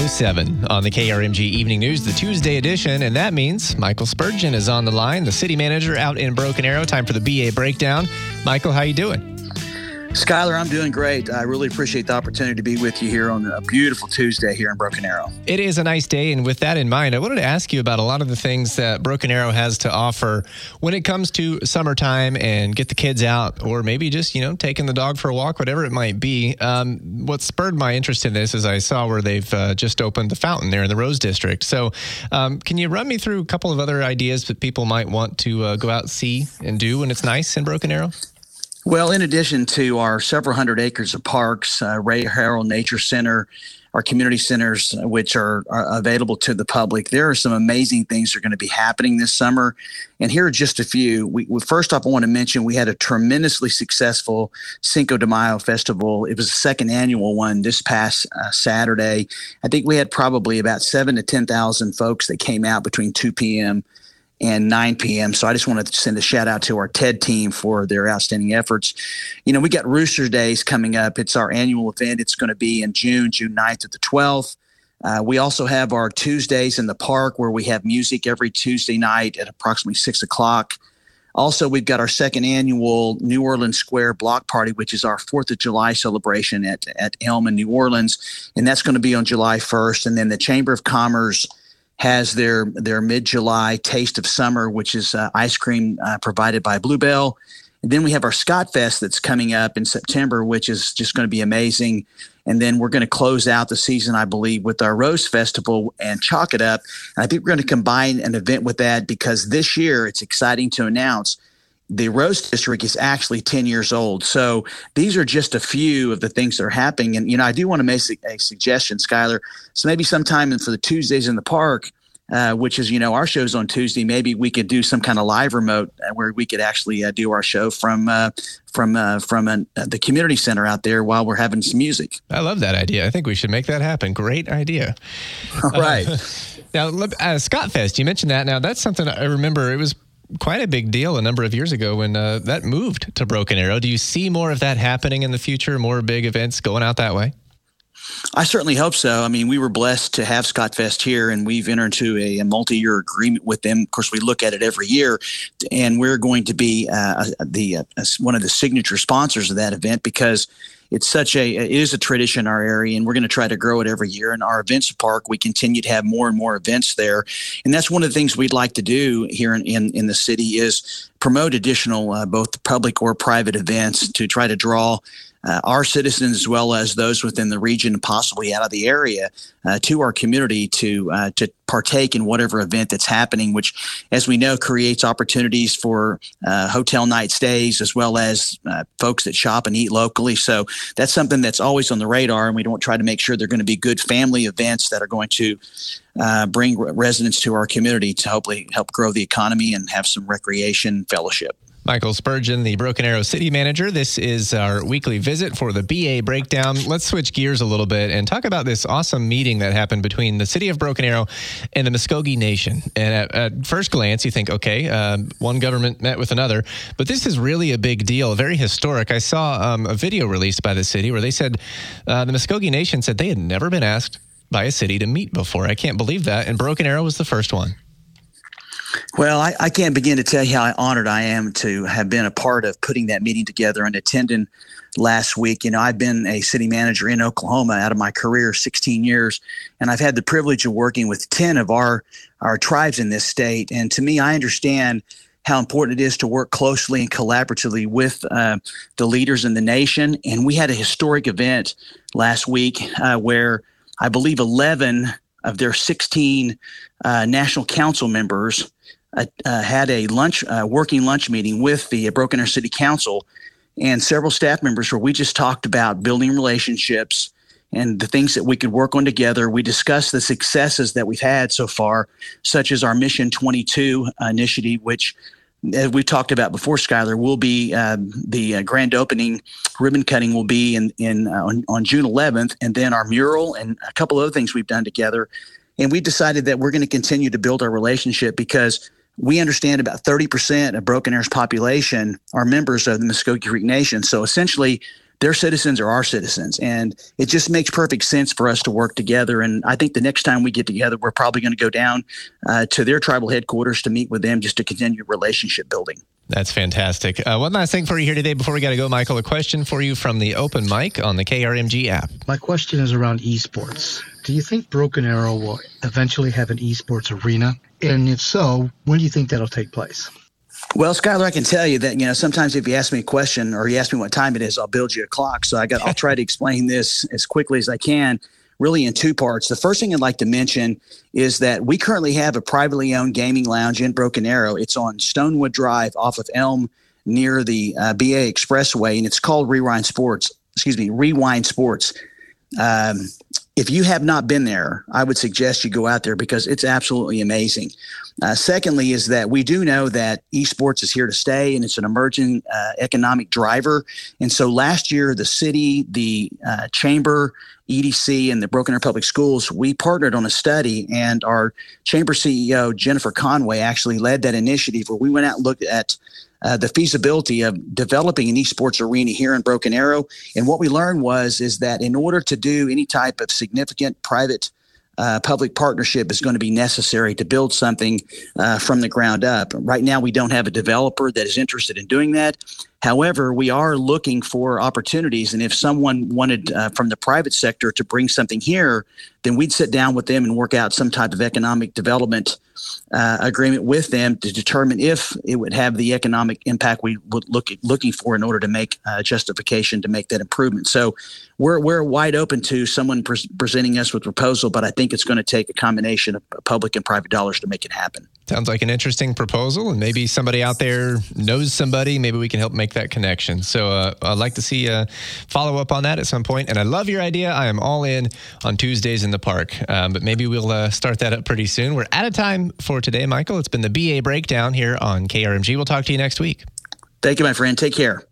807 on the KRMG Evening News, the Tuesday edition, and that means Michael Spurgeon is on the line, the city manager out in Broken Arrow. Time for the BA breakdown. Michael, how you doing? Skylar, I'm doing great. I really appreciate the opportunity to be with you here on a beautiful Tuesday here in Broken Arrow. It is a nice day, and with that in mind, I wanted to ask you about a lot of the things that Broken Arrow has to offer when it comes to summertime and get the kids out, or maybe just you know taking the dog for a walk, whatever it might be. Um, what spurred my interest in this is I saw where they've uh, just opened the fountain there in the Rose District. So, um, can you run me through a couple of other ideas that people might want to uh, go out see and do when it's nice in Broken Arrow? Well, in addition to our several hundred acres of parks, uh, Ray Harrell Nature Center, our community centers, uh, which are, are, available to the public, there are some amazing things that are going to be happening this summer. And here are just a few. We, first off, I want to mention we had a tremendously successful Cinco de Mayo festival. It was the second annual one this past uh, Saturday. I think we had probably about seven to 10,000 folks that came out between 2 p.m and 9 p.m. So I just wanted to send a shout out to our TED team for their outstanding efforts. You know, we got Rooster Days coming up. It's our annual event. It's going to be in June, June 9th to the 12th. Uh, we also have our Tuesdays in the park where we have music every Tuesday night at approximately six o'clock. Also, we've got our second annual New Orleans Square Block Party, which is our Fourth of July celebration at, at Elm in New Orleans. And that's going to be on July 1st. And then the Chamber of Commerce has their their mid July taste of summer, which is uh, ice cream uh, provided by Blue Bell. And then we have our ScotFest that's coming up in September, which is just going to be amazing. And then we're going to close out the season, I believe, with our Rose Festival and Chalk It Up. And I think we're going to combine an event with that because this year it's exciting to announce the Rose District is actually 10 years old. So these are just a few of the things that are happening. And, you know, I do want to make a suggestion, Skylar. So maybe sometime for the Tuesdays in the park, uh, which is, you know, our show's on Tuesday, maybe we could do some kind of live remote uh, where we could actually uh, do our show from uh, from uh, from the community center out there while we're having some music. I love that idea. I think we should make that happen. Great idea. All right. now, uh, ScotFest, you mentioned that. Now, that's something I remember. It was quite a big deal a number of years ago when uh, that moved to Broken Arrow. Do you see more of that happening in the future? More big events going out that way? I certainly hope so. I mean, we were blessed to have ScotFest here, and we've entered into a, a multi-year agreement with them. Of course, we look at it every year, and we're going to be uh, the uh, one of the signature sponsors of that event because it's such a it is a tradition in our area and we're going to try to grow it every year. In our events park we continue to have more and more events there. And that's one of the things we'd like to do here in, in, in the city is promote additional uh, both public or private events to try to draw uh, our citizens as well as those within the region, possibly out of the area, uh, to our community to uh, to partake in whatever event that's happening. Which, as we know, creates opportunities for uh, hotel night stays as well as uh, folks that shop and eat locally. So that's something that's always on the radar, and we don't try to make sure they're going to be good family events that are going to uh, bring residents to our community to hopefully help grow the economy and have some recreation fellowship. Michael Spurgeon, the Broken Arrow City Manager. This is our weekly visit for the BA breakdown. Let's switch gears a little bit and talk about this awesome meeting that happened between the city of Broken Arrow and the Muscogee Nation. And at, at first glance, you think, okay, uh, one government met with another, but this is really a big deal, very historic. I saw um, a video released by the city where they said uh, the Muscogee Nation said they had never been asked by a city to meet before. I can't believe that. And Broken Arrow was the first one. Well, I, I, can't begin to tell you how honored I am to have been a part of putting that meeting together and attending last week. You know, I've been a city manager in Oklahoma out of my career, 16 years, and I've had the privilege of working with 10 of our, our tribes in this state. And to me, I understand how important it is to work closely and collaboratively with uh, the leaders in the nation. And we had a historic event last week uh, where I believe 11 of their 16 uh, national council members uh, uh, had a lunch, uh, working lunch meeting with the Broken Arrow City Council and several staff members where we just talked about building relationships and the things that we could work on together. We discussed the successes that we've had so far, such as our Mission 22 initiative, which as we talked about before, Skylar, will be uh, the uh, grand opening ribbon cutting will be in in uh, on, on, June 11th, and then our mural and a couple other things we've done together. And we decided that we're going to continue to build our relationship because we understand about 30% of Broken Arrow's population are members of the Muscogee Creek Nation. So essentially, their citizens are our citizens. And it just makes perfect sense for us to work together. And I think the next time we get together, we're probably going to go down uh, to their tribal headquarters to meet with them just to continue relationship building. That's fantastic. Uh, one last thing for you here today before we got to go, Michael. A question for you from the open mic on the KRMG app. My question is around esports. Do you think Broken Arrow will eventually have an esports arena? And if so, when do you think that'll take place? Well, Skylar, I can tell you that you know sometimes if you ask me a question or you ask me what time it is, I'll build you a clock. So I got I'll try to explain this as quickly as I can. Really, in two parts. The first thing I'd like to mention is that we currently have a privately owned gaming lounge in Broken Arrow. It's on Stonewood Drive off of Elm near the uh, BA Expressway, and it's called Rewind Sports. Excuse me, Rewind Sports. Um, if you have not been there, I would suggest you go out there because it's absolutely amazing. Uh, secondly, is that we do know that esports is here to stay and it's an emerging uh, economic driver. And so last year, the city, the uh, chamber, EDC, and the Broken Arrow Public Schools, we partnered on a study, and our chamber CEO, Jennifer Conway, actually led that initiative where we went out and looked at uh, the feasibility of developing an esports arena here in Broken Arrow. And what we learned was is that in order to do any type of significant private uh, public partnership is going to be necessary to build something uh, from the ground up. Right now, we don't have a developer that is interested in doing that. However, we are looking for opportunities. And if someone wanted uh, from the private sector to bring something here, then we'd sit down with them and work out some type of economic development uh, agreement with them to determine if it would have the economic impact we would look looking for in order to make uh, justification to make that improvement. So we're we're wide open to someone pre- presenting us with proposal, but I think it's going to take a combination of public and private dollars to make it happen. Sounds like an interesting proposal, and maybe somebody out there knows somebody. Maybe we can help make that connection. So uh, I'd like to see a follow up on that at some point. And I love your idea. I am all in on Tuesdays in the park, um, but maybe we'll uh, start that up pretty soon. We're out of time for today, Michael. It's been the BA breakdown here on KRMG. We'll talk to you next week. Thank you, my friend. Take care.